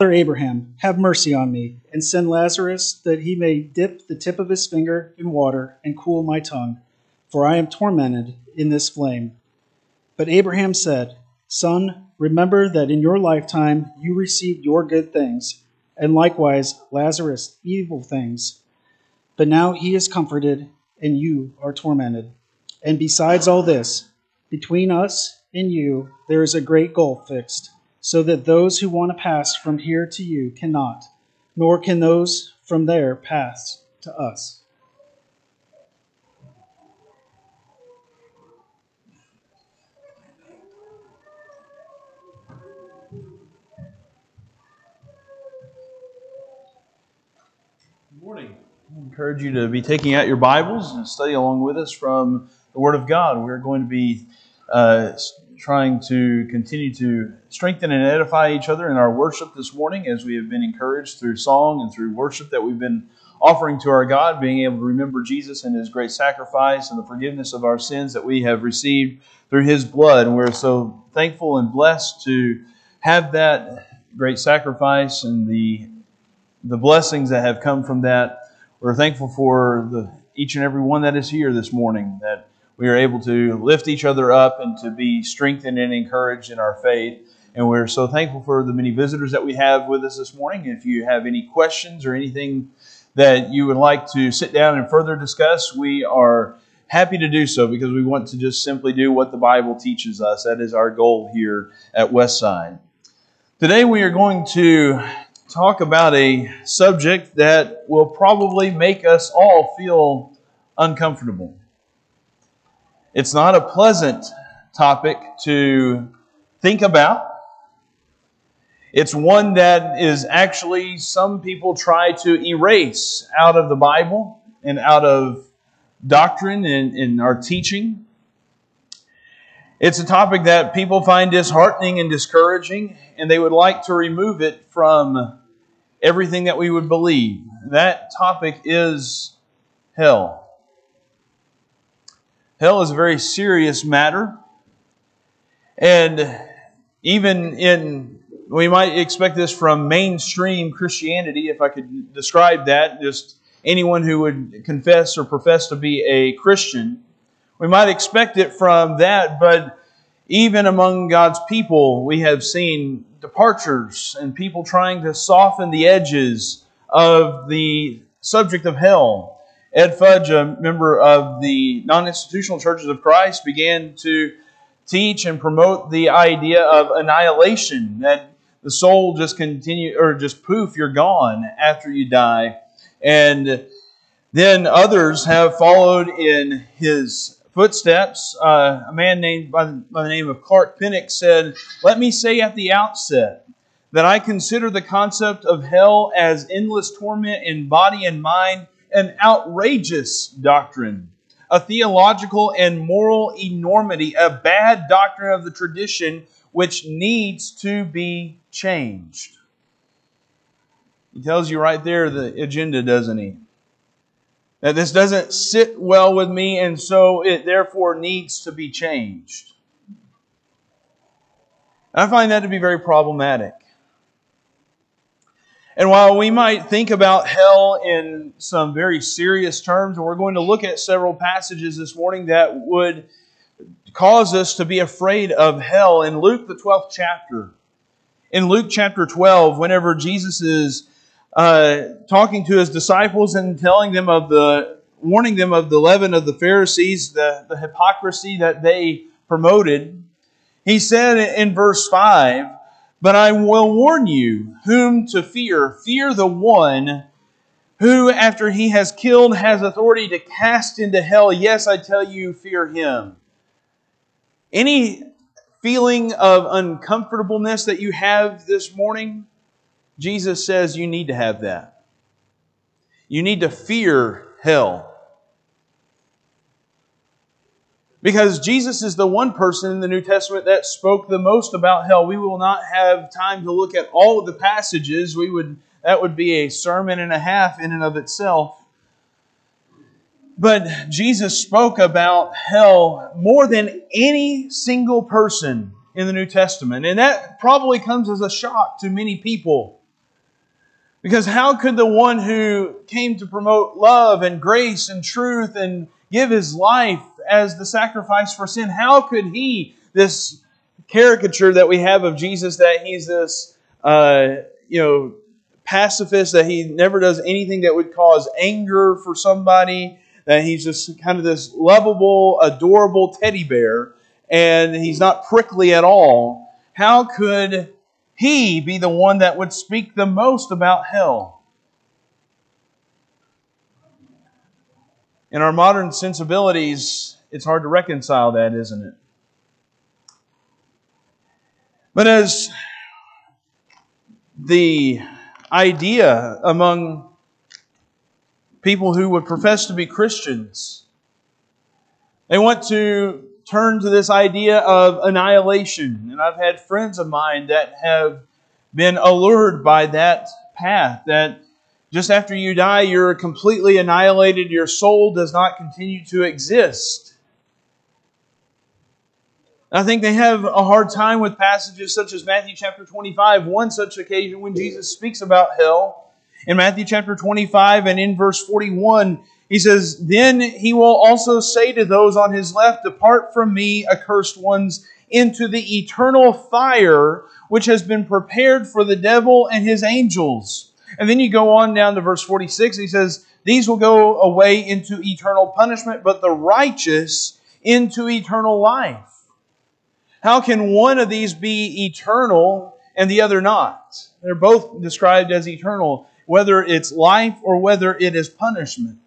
Father Abraham, have mercy on me, and send Lazarus that he may dip the tip of his finger in water and cool my tongue, for I am tormented in this flame. But Abraham said, Son, remember that in your lifetime you received your good things, and likewise Lazarus evil things. But now he is comforted, and you are tormented. And besides all this, between us and you there is a great gulf fixed so that those who want to pass from here to you cannot, nor can those from there pass to us. Good morning. I encourage you to be taking out your Bibles and study along with us from the Word of God. We're going to be uh, trying to continue to strengthen and edify each other in our worship this morning as we have been encouraged through song and through worship that we've been offering to our God, being able to remember Jesus and his great sacrifice and the forgiveness of our sins that we have received through his blood. And we're so thankful and blessed to have that great sacrifice and the the blessings that have come from that. We're thankful for the each and every one that is here this morning that we are able to lift each other up and to be strengthened and encouraged in our faith. And we're so thankful for the many visitors that we have with us this morning. If you have any questions or anything that you would like to sit down and further discuss, we are happy to do so because we want to just simply do what the Bible teaches us. That is our goal here at Westside. Today we are going to talk about a subject that will probably make us all feel uncomfortable. It's not a pleasant topic to think about. It's one that is actually, some people try to erase out of the Bible and out of doctrine and in our teaching. It's a topic that people find disheartening and discouraging, and they would like to remove it from everything that we would believe. That topic is hell. Hell is a very serious matter. And even in, we might expect this from mainstream Christianity, if I could describe that, just anyone who would confess or profess to be a Christian. We might expect it from that, but even among God's people, we have seen departures and people trying to soften the edges of the subject of hell. Ed Fudge, a member of the non institutional churches of Christ, began to teach and promote the idea of annihilation that the soul just continue or just poof, you're gone after you die. And then others have followed in his footsteps. Uh, a man named by the, by the name of Clark Pinnock said, Let me say at the outset that I consider the concept of hell as endless torment in body and mind an outrageous doctrine, a theological and moral enormity, a bad doctrine of the tradition which needs to be changed. He tells you right there the agenda, doesn't he? That this doesn't sit well with me, and so it therefore needs to be changed. I find that to be very problematic. And while we might think about hell in some very serious terms, and we're going to look at several passages this morning that would cause us to be afraid of hell, in Luke, the 12th chapter, in Luke chapter 12, whenever Jesus is uh, talking to his disciples and telling them of the, warning them of the leaven of the Pharisees, the, the hypocrisy that they promoted, he said in verse 5, but I will warn you whom to fear. Fear the one who, after he has killed, has authority to cast into hell. Yes, I tell you, fear him. Any feeling of uncomfortableness that you have this morning, Jesus says you need to have that. You need to fear hell. Because Jesus is the one person in the New Testament that spoke the most about hell. We will not have time to look at all of the passages. We would that would be a sermon and a half in and of itself. But Jesus spoke about hell more than any single person in the New Testament. And that probably comes as a shock to many people Because how could the one who came to promote love and grace and truth and give his life as the sacrifice for sin, how could he, this caricature that we have of Jesus, that he's this, uh, you know, pacifist, that he never does anything that would cause anger for somebody, that he's just kind of this lovable, adorable teddy bear, and he's not prickly at all. How could he be the one that would speak the most about hell? In our modern sensibilities, it's hard to reconcile that, isn't it? But as the idea among people who would profess to be Christians, they want to turn to this idea of annihilation. And I've had friends of mine that have been allured by that path that just after you die, you're completely annihilated, your soul does not continue to exist. I think they have a hard time with passages such as Matthew chapter 25, one such occasion when Jesus speaks about hell. In Matthew chapter 25 and in verse 41, he says, Then he will also say to those on his left, Depart from me, accursed ones, into the eternal fire which has been prepared for the devil and his angels. And then you go on down to verse 46, he says, These will go away into eternal punishment, but the righteous into eternal life. How can one of these be eternal and the other not? They're both described as eternal, whether it's life or whether it is punishment.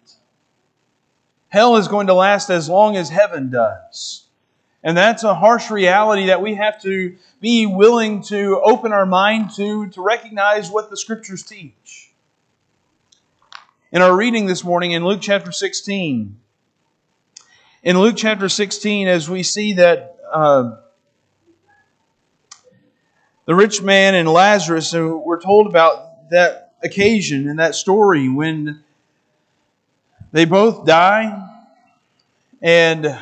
Hell is going to last as long as heaven does. And that's a harsh reality that we have to be willing to open our mind to, to recognize what the Scriptures teach. In our reading this morning in Luke chapter 16, in Luke chapter 16, as we see that uh, the rich man and Lazarus, and we're told about that occasion and that story when they both die, and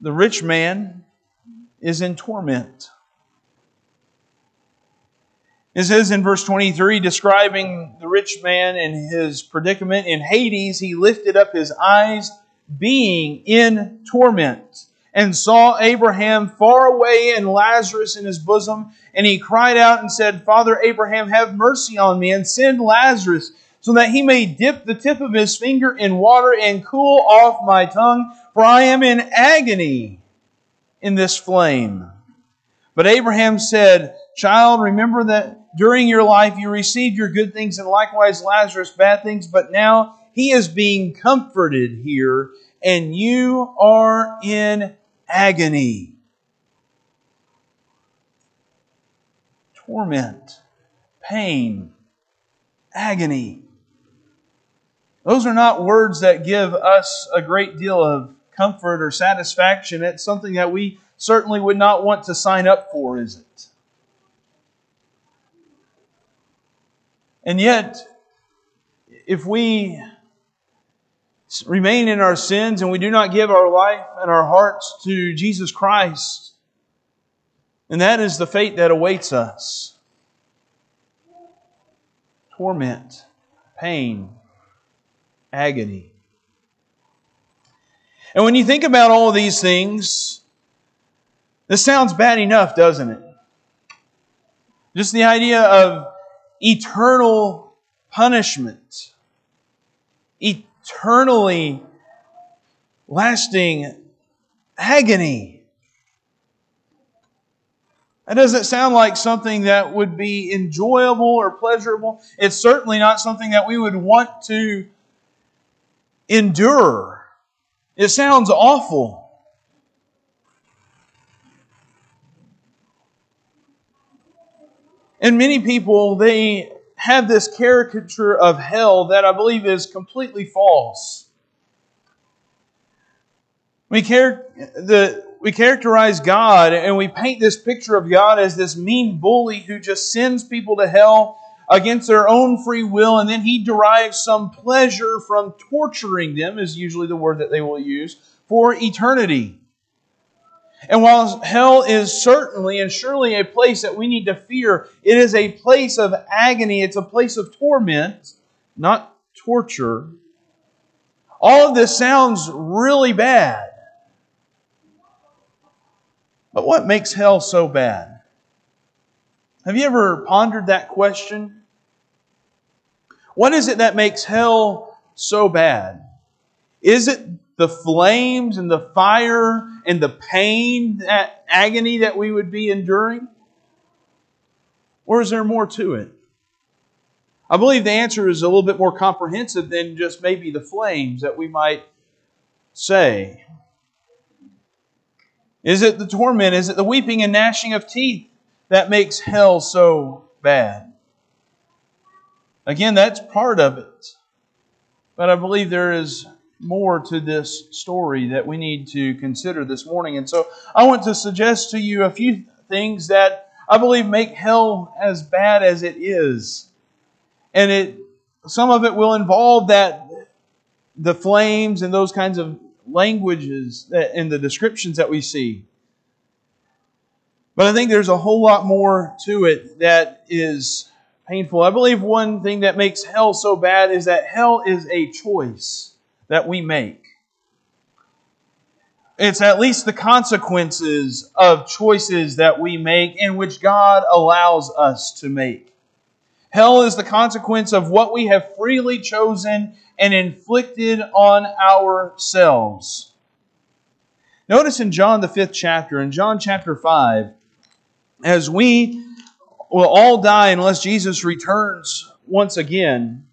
the rich man is in torment. It says in verse 23, describing the rich man and his predicament in Hades, he lifted up his eyes, being in torment and saw Abraham far away and Lazarus in his bosom. And he cried out and said, Father Abraham, have mercy on me and send Lazarus so that he may dip the tip of his finger in water and cool off my tongue, for I am in agony in this flame. But Abraham said, Child, remember that during your life you received your good things and likewise Lazarus bad things, but now he is being comforted here, and you are in agony, torment, pain, agony. Those are not words that give us a great deal of comfort or satisfaction. It's something that we certainly would not want to sign up for, is it? And yet, if we remain in our sins and we do not give our life and our hearts to Jesus Christ, and that is the fate that awaits us torment, pain, agony. And when you think about all these things, this sounds bad enough, doesn't it? Just the idea of eternal punishment, eternally lasting agony. That doesn't sound like something that would be enjoyable or pleasurable. It's certainly not something that we would want to endure. It sounds awful. And many people, they have this caricature of hell that I believe is completely false. We, char- the, we characterize God and we paint this picture of God as this mean bully who just sends people to hell against their own free will, and then he derives some pleasure from torturing them, is usually the word that they will use, for eternity. And while hell is certainly and surely a place that we need to fear, it is a place of agony, it's a place of torment, not torture. All of this sounds really bad. But what makes hell so bad? Have you ever pondered that question? What is it that makes hell so bad? Is it the flames and the fire and the pain, that agony that we would be enduring? Or is there more to it? I believe the answer is a little bit more comprehensive than just maybe the flames that we might say. Is it the torment? Is it the weeping and gnashing of teeth that makes hell so bad? Again, that's part of it. But I believe there is more to this story that we need to consider this morning. And so I want to suggest to you a few things that I believe make hell as bad as it is. And it some of it will involve that the flames and those kinds of languages that, and the descriptions that we see. But I think there's a whole lot more to it that is painful. I believe one thing that makes hell so bad is that hell is a choice that we make. It's at least the consequences of choices that we make and which God allows us to make. Hell is the consequence of what we have freely chosen and inflicted on ourselves. Notice in John, the fifth chapter, in John chapter 5, as we will all die unless Jesus returns once again,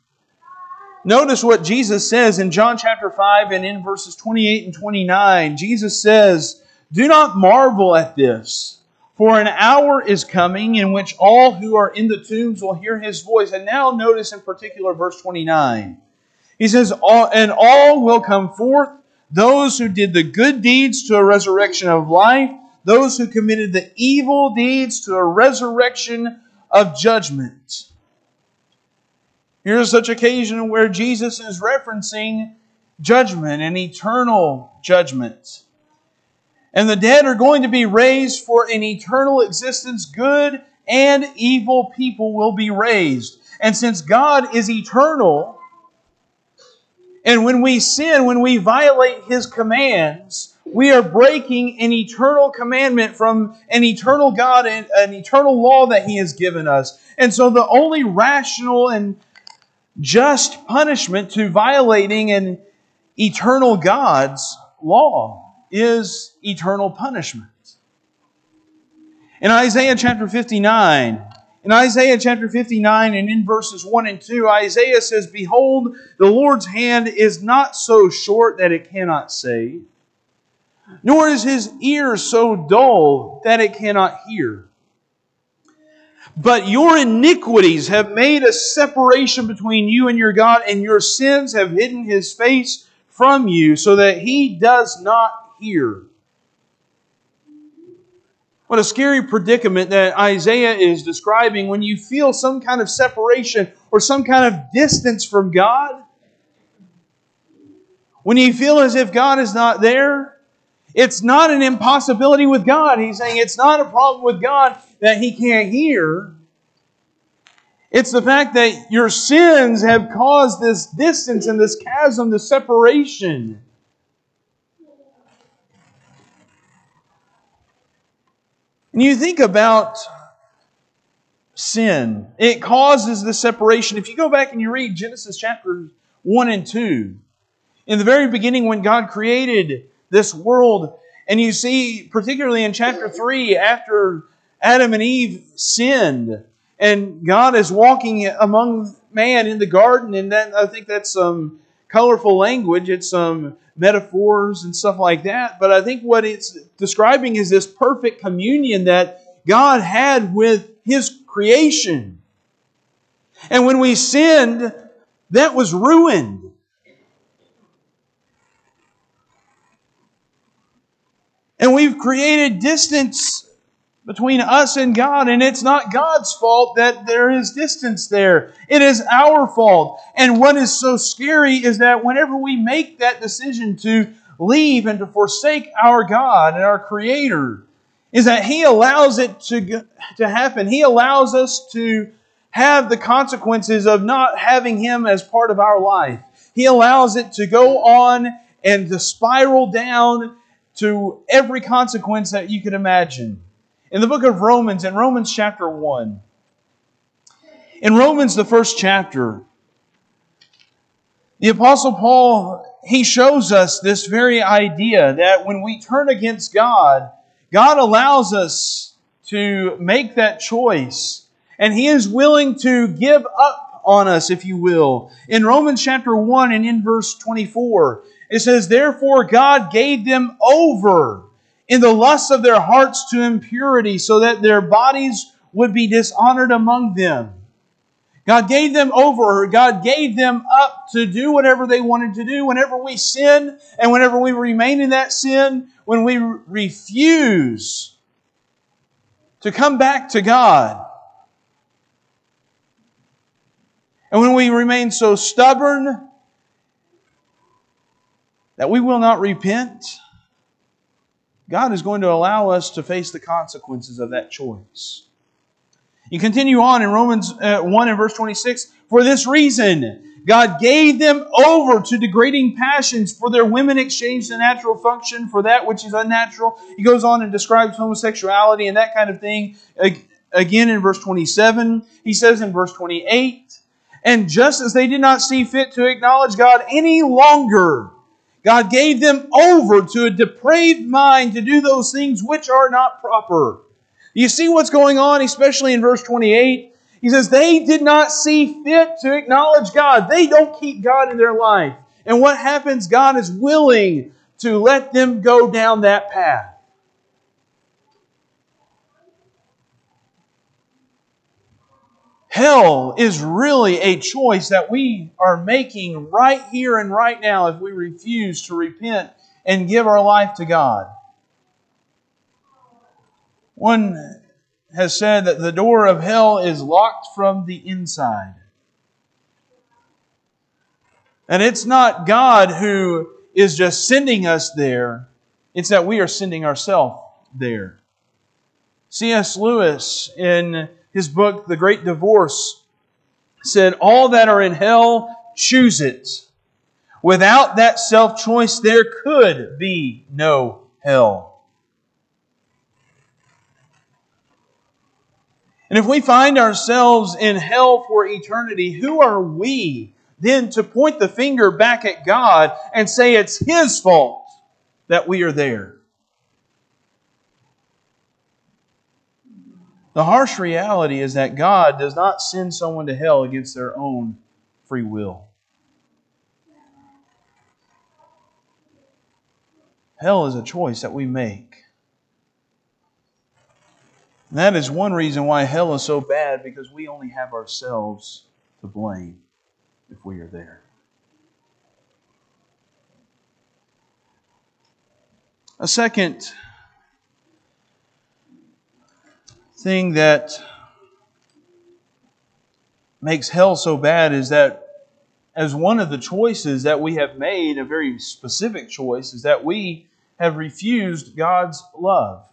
Notice what Jesus says in John chapter 5 and in verses 28 and 29. Jesus says, Do not marvel at this, for an hour is coming in which all who are in the tombs will hear his voice. And now notice in particular verse 29. He says, And all will come forth, those who did the good deeds to a resurrection of life, those who committed the evil deeds to a resurrection of judgment. Here's such occasion where Jesus is referencing judgment and eternal judgment. And the dead are going to be raised for an eternal existence. Good and evil people will be raised. And since God is eternal, and when we sin, when we violate His commands, we are breaking an eternal commandment from an eternal God and an eternal law that He has given us. And so the only rational and just punishment to violating an eternal God's law is eternal punishment. In Isaiah chapter 59, in Isaiah chapter 59 and in verses 1 and 2, Isaiah says, Behold, the Lord's hand is not so short that it cannot save, nor is his ear so dull that it cannot hear. But your iniquities have made a separation between you and your God, and your sins have hidden his face from you so that he does not hear. What a scary predicament that Isaiah is describing when you feel some kind of separation or some kind of distance from God. When you feel as if God is not there, it's not an impossibility with God. He's saying it's not a problem with God that He can't hear. It's the fact that your sins have caused this distance and this chasm, this separation. And you think about sin, it causes the separation. If you go back and you read Genesis chapter 1 and 2, in the very beginning when God created this world. And you see, particularly in chapter 3, after Adam and Eve sinned, and God is walking among man in the garden, and then I think that's some colorful language, it's some metaphors and stuff like that. But I think what it's describing is this perfect communion that God had with His creation. And when we sinned, that was ruined. And we've created distance between us and God, and it's not God's fault that there is distance there. It is our fault. And what is so scary is that whenever we make that decision to leave and to forsake our God and our Creator is that He allows it to, to happen. He allows us to have the consequences of not having Him as part of our life. He allows it to go on and to spiral down to every consequence that you could imagine. In the book of Romans, in Romans chapter 1, in Romans, the first chapter, the Apostle Paul, he shows us this very idea that when we turn against God, God allows us to make that choice. And He is willing to give up on us, if you will. In Romans chapter 1 and in verse 24, it says, Therefore God gave them over in the lusts of their hearts to impurity, so that their bodies would be dishonored among them. God gave them over, God gave them up to do whatever they wanted to do. Whenever we sin and whenever we remain in that sin, when we refuse to come back to God, and when we remain so stubborn that we will not repent, God is going to allow us to face the consequences of that choice. You continue on in Romans uh, 1 and verse 26 For this reason, God gave them over to degrading passions, for their women exchanged the natural function for that which is unnatural. He goes on and describes homosexuality and that kind of thing. Again in verse 27, he says in verse 28, And just as they did not see fit to acknowledge God any longer, God gave them over to a depraved mind to do those things which are not proper. You see what's going on, especially in verse 28? He says, They did not see fit to acknowledge God. They don't keep God in their life. And what happens? God is willing to let them go down that path. Hell is really a choice that we are making right here and right now if we refuse to repent and give our life to God. One has said that the door of hell is locked from the inside. And it's not God who is just sending us there, it's that we are sending ourselves there. C.S. Lewis, in his book, The Great Divorce, said, All that are in hell choose it. Without that self choice, there could be no hell. And if we find ourselves in hell for eternity, who are we then to point the finger back at God and say it's His fault that we are there? The harsh reality is that God does not send someone to hell against their own free will. Hell is a choice that we make. And that is one reason why hell is so bad because we only have ourselves to blame if we are there. A second thing that makes hell so bad is that as one of the choices that we have made, a very specific choice, is that we have refused God's love.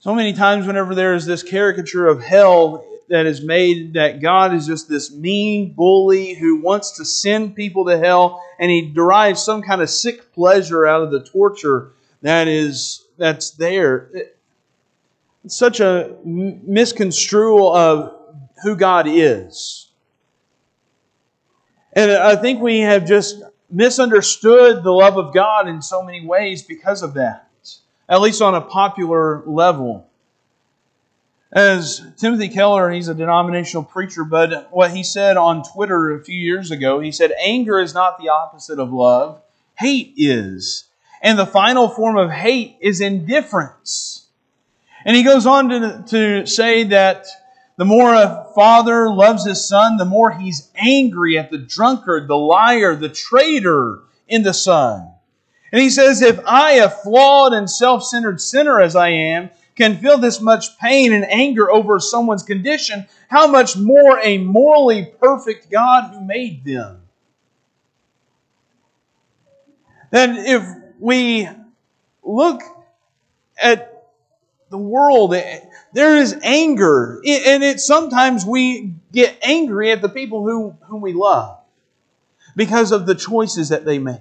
So many times, whenever there is this caricature of hell that is made, that God is just this mean bully who wants to send people to hell, and he derives some kind of sick pleasure out of the torture that is that's there. It's such a misconstrual of who God is. And I think we have just misunderstood the love of God in so many ways because of that at least on a popular level. As Timothy Keller, he's a denominational preacher, but what he said on Twitter a few years ago, he said, Anger is not the opposite of love, hate is. And the final form of hate is indifference. And he goes on to, to say that the more a father loves his son, the more he's angry at the drunkard, the liar, the traitor in the son. And he says, If I, a flawed and self centered sinner as I am, can feel this much pain and anger over someone's condition, how much more a morally perfect God who made them? That if we look at the world, eh, there is anger. And it sometimes we get angry at the people who, whom we love because of the choices that they make.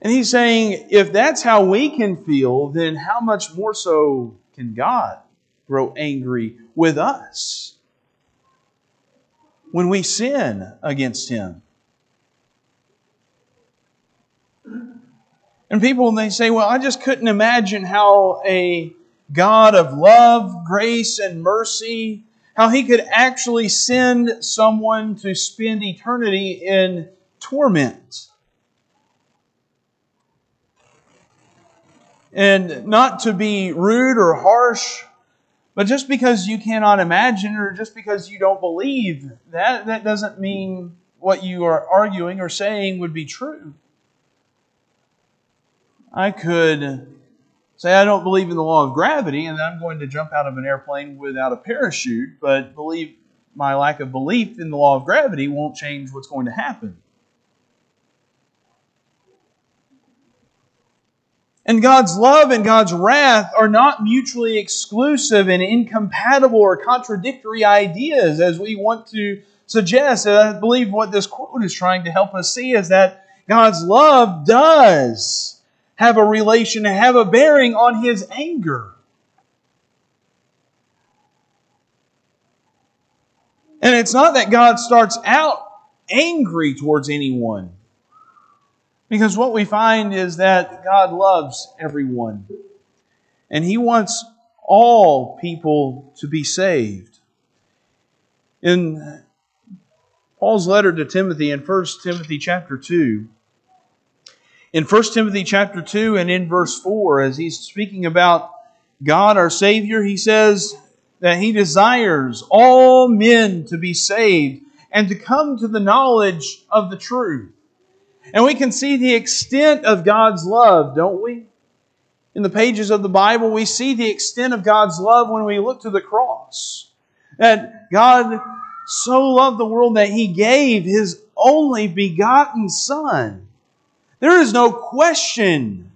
And he's saying, if that's how we can feel, then how much more so can God grow angry with us when we sin against Him? And people, they say, well, I just couldn't imagine how a God of love, grace, and mercy, how He could actually send someone to spend eternity in torment. And not to be rude or harsh, but just because you cannot imagine or just because you don't believe, that, that doesn't mean what you are arguing or saying would be true. I could say I don't believe in the law of gravity and I'm going to jump out of an airplane without a parachute, but believe my lack of belief in the law of gravity won't change what's going to happen. And God's love and God's wrath are not mutually exclusive and incompatible or contradictory ideas, as we want to suggest. And I believe what this quote is trying to help us see is that God's love does have a relation, have a bearing on His anger. And it's not that God starts out angry towards anyone. Because what we find is that God loves everyone. And He wants all people to be saved. In Paul's letter to Timothy in 1 Timothy chapter 2, in 1 Timothy chapter 2 and in verse 4, as he's speaking about God our Savior, he says that he desires all men to be saved and to come to the knowledge of the truth. And we can see the extent of God's love, don't we? In the pages of the Bible, we see the extent of God's love when we look to the cross. That God so loved the world that He gave His only begotten Son. There is no question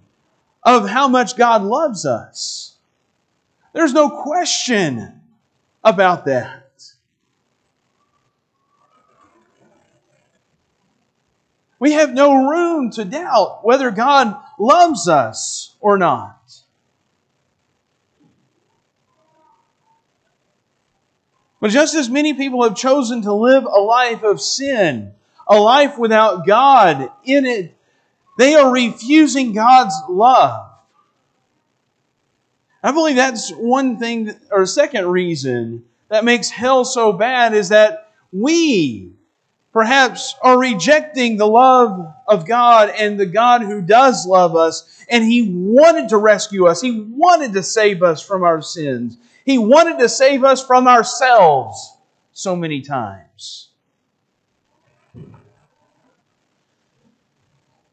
of how much God loves us. There's no question about that. We have no room to doubt whether God loves us or not. But just as many people have chosen to live a life of sin, a life without God in it, they are refusing God's love. I believe that's one thing, or second reason that makes hell so bad is that we perhaps are rejecting the love of God and the God who does love us, and He wanted to rescue us. He wanted to save us from our sins. He wanted to save us from ourselves so many times.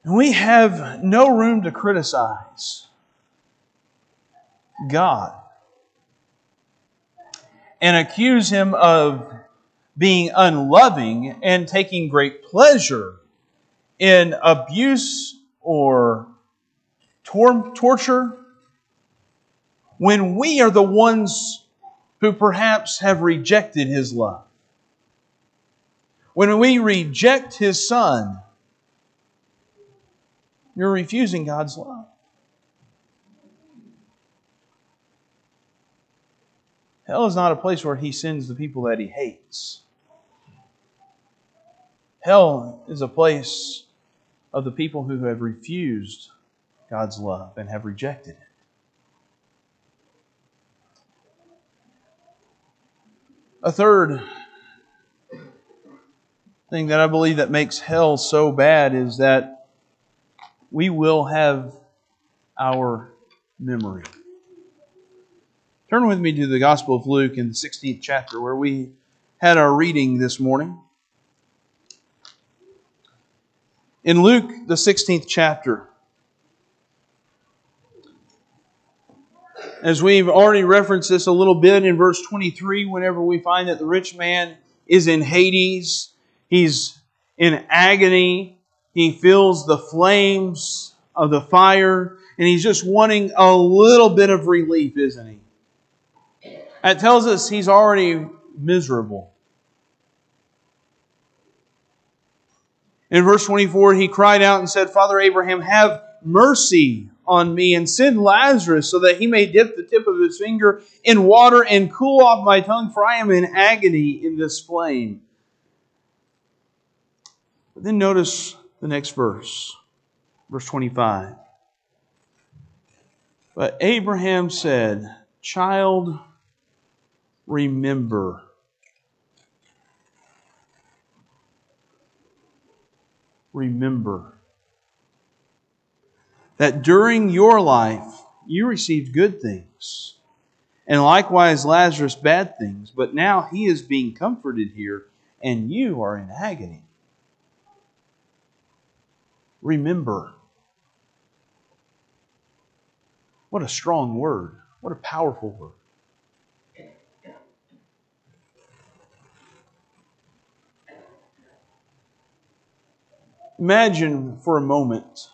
And we have no room to criticize God and accuse Him of being unloving and taking great pleasure in abuse or tor- torture when we are the ones who perhaps have rejected His love. When we reject His Son, you're refusing God's love. Hell is not a place where He sends the people that He hates. Hell is a place of the people who have refused God's love and have rejected it. A third thing that I believe that makes hell so bad is that we will have our memory. Turn with me to the Gospel of Luke in the 16th chapter where we had our reading this morning. In Luke, the 16th chapter, as we've already referenced this a little bit in verse 23, whenever we find that the rich man is in Hades, he's in agony, he feels the flames of the fire, and he's just wanting a little bit of relief, isn't he? That tells us he's already miserable. In verse 24, he cried out and said, Father Abraham, have mercy on me and send Lazarus so that he may dip the tip of his finger in water and cool off my tongue, for I am in agony in this flame. But then notice the next verse, verse 25. But Abraham said, Child, remember. Remember that during your life you received good things, and likewise Lazarus bad things, but now he is being comforted here, and you are in agony. Remember. What a strong word. What a powerful word. Imagine for a moment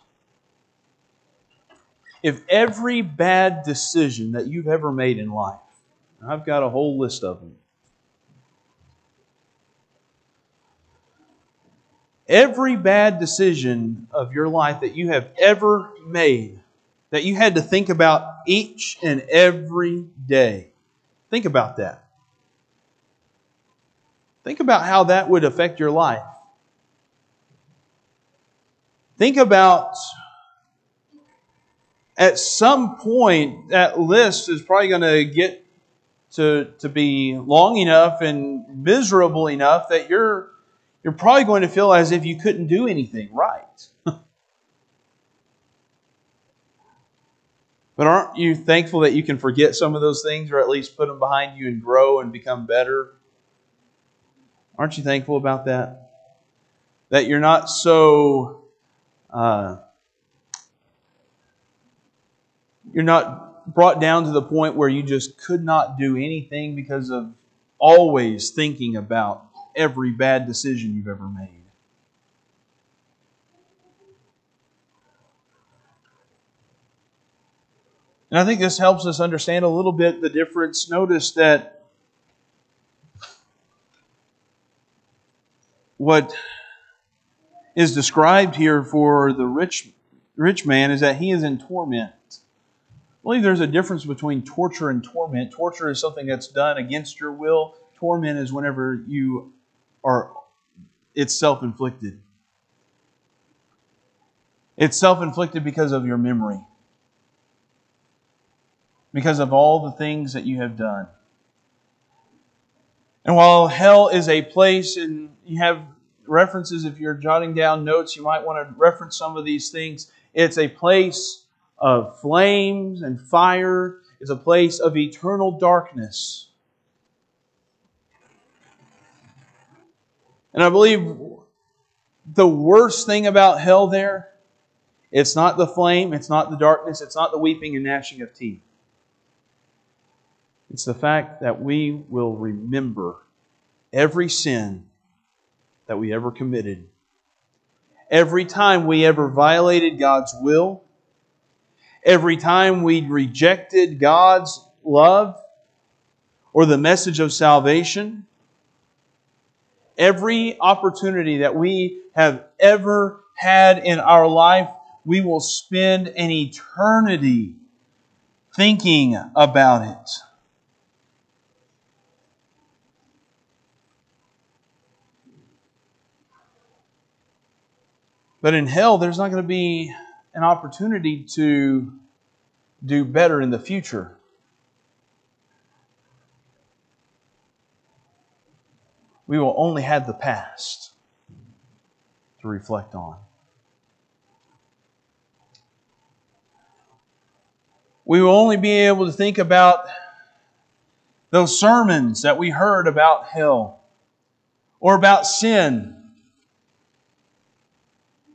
if every bad decision that you've ever made in life, I've got a whole list of them, every bad decision of your life that you have ever made, that you had to think about each and every day, think about that. Think about how that would affect your life. Think about at some point that list is probably going to get to, to be long enough and miserable enough that you're you're probably going to feel as if you couldn't do anything right. but aren't you thankful that you can forget some of those things or at least put them behind you and grow and become better? Aren't you thankful about that? That you're not so uh, you're not brought down to the point where you just could not do anything because of always thinking about every bad decision you've ever made. And I think this helps us understand a little bit the difference. Notice that what is described here for the rich rich man is that he is in torment. I believe there's a difference between torture and torment. Torture is something that's done against your will. Torment is whenever you are it's self-inflicted. It's self-inflicted because of your memory. Because of all the things that you have done. And while hell is a place and you have references, if you're jotting down notes, you might want to reference some of these things. It's a place of flames and fire, it's a place of eternal darkness. And I believe the worst thing about hell there, it's not the flame, it's not the darkness, it's not the weeping and gnashing of teeth. It's the fact that we will remember every sin that we ever committed. Every time we ever violated God's will, every time we rejected God's love or the message of salvation, every opportunity that we have ever had in our life, we will spend an eternity thinking about it. But in hell, there's not going to be an opportunity to do better in the future. We will only have the past to reflect on. We will only be able to think about those sermons that we heard about hell or about sin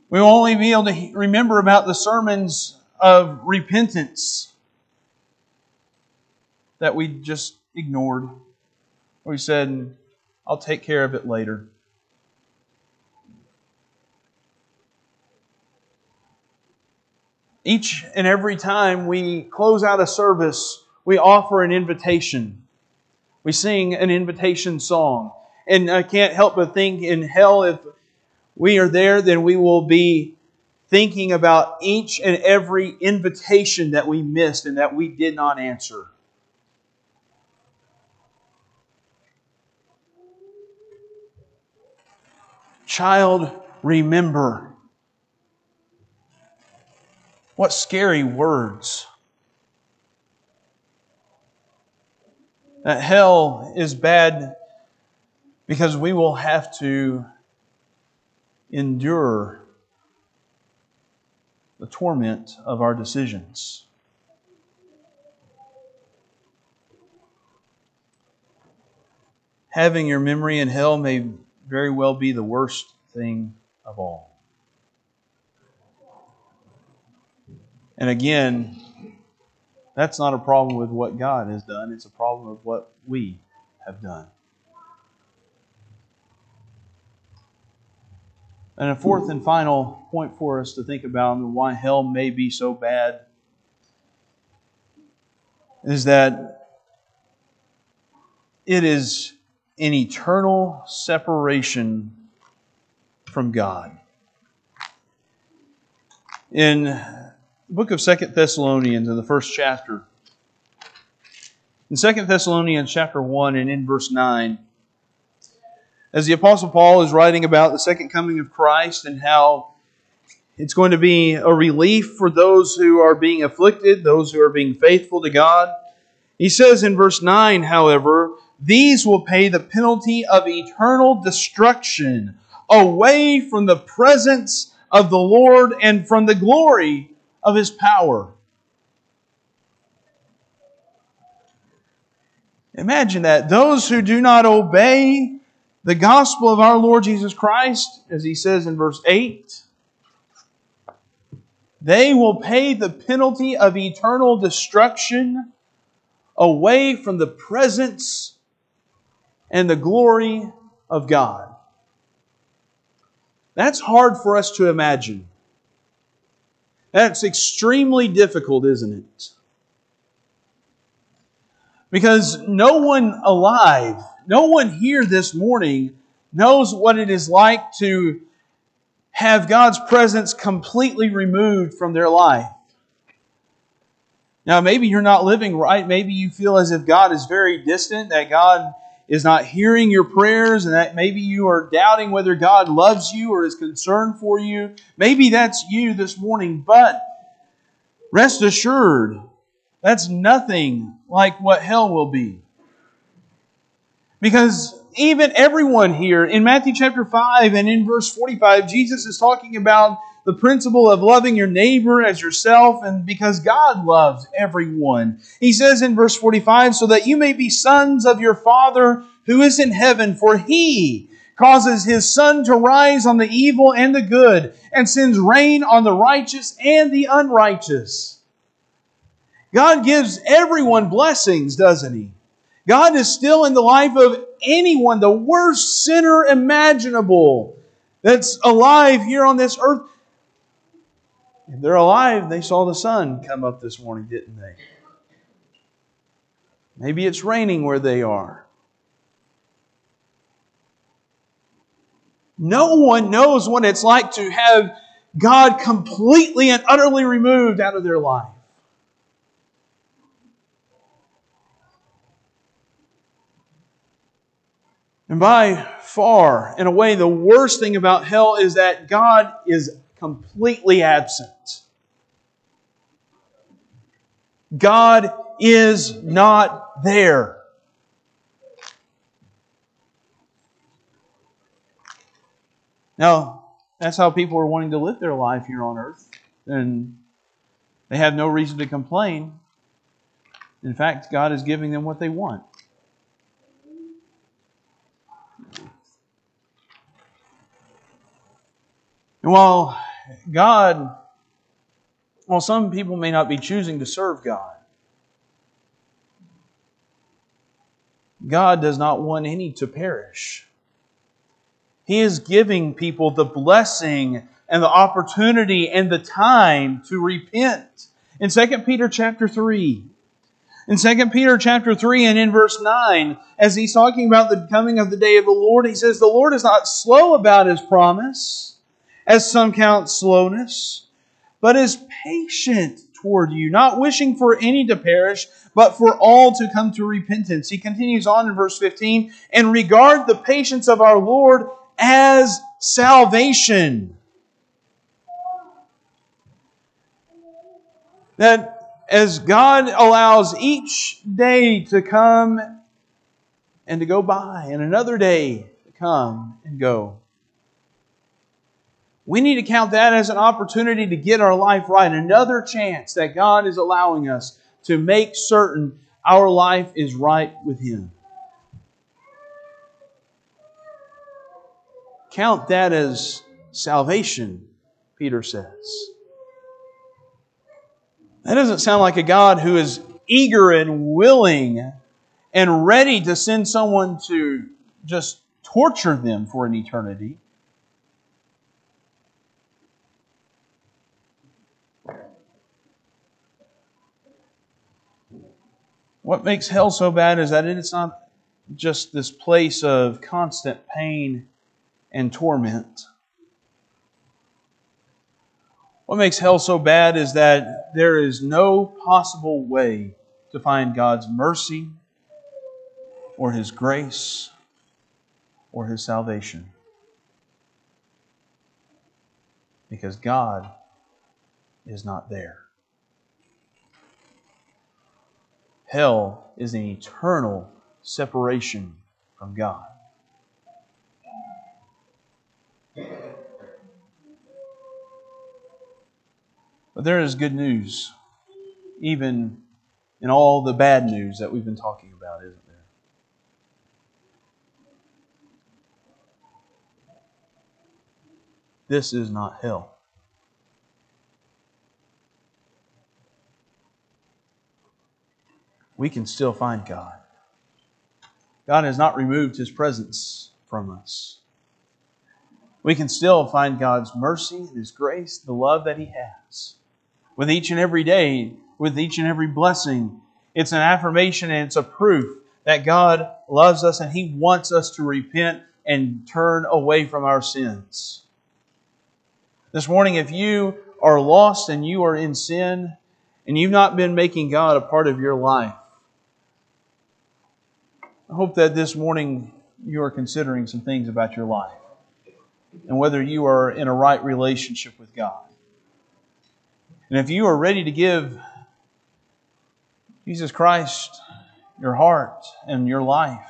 we will only be able to remember about the sermons of repentance that we just ignored. We said, I'll take care of it later. Each and every time we close out a service, we offer an invitation. We sing an invitation song. And I can't help but think in hell, if we are there, then we will be thinking about each and every invitation that we missed and that we did not answer. Child, remember. What scary words. That hell is bad because we will have to endure the torment of our decisions. Having your memory in hell may very well be the worst thing of all. And again, that's not a problem with what God has done, it's a problem of what we have done. And a fourth and final point for us to think about and why hell may be so bad is that it is an eternal separation from God. In the book of Second Thessalonians, in the first chapter, in Second Thessalonians chapter 1 and in verse 9, as the Apostle Paul is writing about the second coming of Christ and how it's going to be a relief for those who are being afflicted, those who are being faithful to God. He says in verse 9, however, these will pay the penalty of eternal destruction away from the presence of the Lord and from the glory of his power. Imagine that. Those who do not obey the gospel of our Lord Jesus Christ, as he says in verse 8, they will pay the penalty of eternal destruction away from the presence and the glory of God. That's hard for us to imagine. That's extremely difficult, isn't it? Because no one alive no one here this morning knows what it is like to have God's presence completely removed from their life. Now, maybe you're not living right. Maybe you feel as if God is very distant, that God is not hearing your prayers, and that maybe you are doubting whether God loves you or is concerned for you. Maybe that's you this morning, but rest assured, that's nothing like what hell will be. Because even everyone here in Matthew chapter 5 and in verse 45, Jesus is talking about the principle of loving your neighbor as yourself, and because God loves everyone. He says in verse 45, so that you may be sons of your Father who is in heaven, for he causes his sun to rise on the evil and the good, and sends rain on the righteous and the unrighteous. God gives everyone blessings, doesn't he? God is still in the life of anyone, the worst sinner imaginable that's alive here on this earth. If they're alive, they saw the sun come up this morning, didn't they? Maybe it's raining where they are. No one knows what it's like to have God completely and utterly removed out of their life. And by far in a way, the worst thing about hell is that God is completely absent. God is not there. Now, that's how people are wanting to live their life here on earth. And they have no reason to complain. In fact, God is giving them what they want. And while God, while some people may not be choosing to serve God, God does not want any to perish. He is giving people the blessing and the opportunity and the time to repent. In 2 Peter chapter 3, in 2 Peter chapter 3 and in verse 9, as he's talking about the coming of the day of the Lord, he says, The Lord is not slow about his promise, as some count slowness, but is patient toward you, not wishing for any to perish, but for all to come to repentance. He continues on in verse 15, and regard the patience of our Lord as salvation. That as God allows each day to come and to go by, and another day to come and go, we need to count that as an opportunity to get our life right, another chance that God is allowing us to make certain our life is right with Him. Count that as salvation, Peter says. That doesn't sound like a God who is eager and willing and ready to send someone to just torture them for an eternity. What makes hell so bad is that it's not just this place of constant pain and torment. What makes hell so bad is that there is no possible way to find God's mercy or His grace or His salvation. Because God is not there. Hell is an eternal separation from God. But there is good news, even in all the bad news that we've been talking about, isn't there? This is not hell. We can still find God. God has not removed his presence from us. We can still find God's mercy, and his grace, the love that he has. With each and every day, with each and every blessing, it's an affirmation and it's a proof that God loves us and he wants us to repent and turn away from our sins. This morning, if you are lost and you are in sin and you've not been making God a part of your life, I hope that this morning you are considering some things about your life and whether you are in a right relationship with God. And if you are ready to give Jesus Christ your heart and your life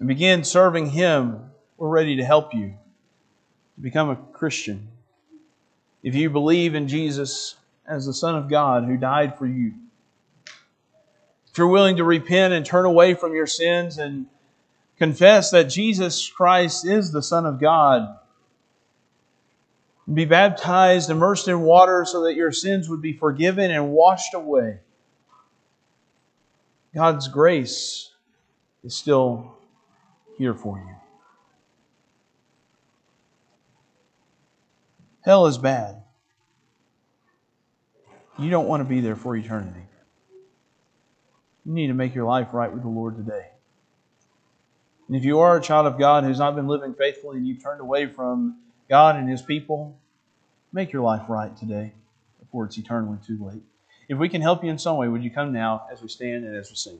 and begin serving Him, we're ready to help you to become a Christian. If you believe in Jesus as the Son of God who died for you, if you're willing to repent and turn away from your sins and confess that Jesus Christ is the Son of God, be baptized, immersed in water so that your sins would be forgiven and washed away. God's grace is still here for you. Hell is bad. You don't want to be there for eternity. You need to make your life right with the Lord today. And if you are a child of God who's not been living faithfully and you've turned away from God and His people, make your life right today before it's eternally too late. If we can help you in some way, would you come now as we stand and as we sing?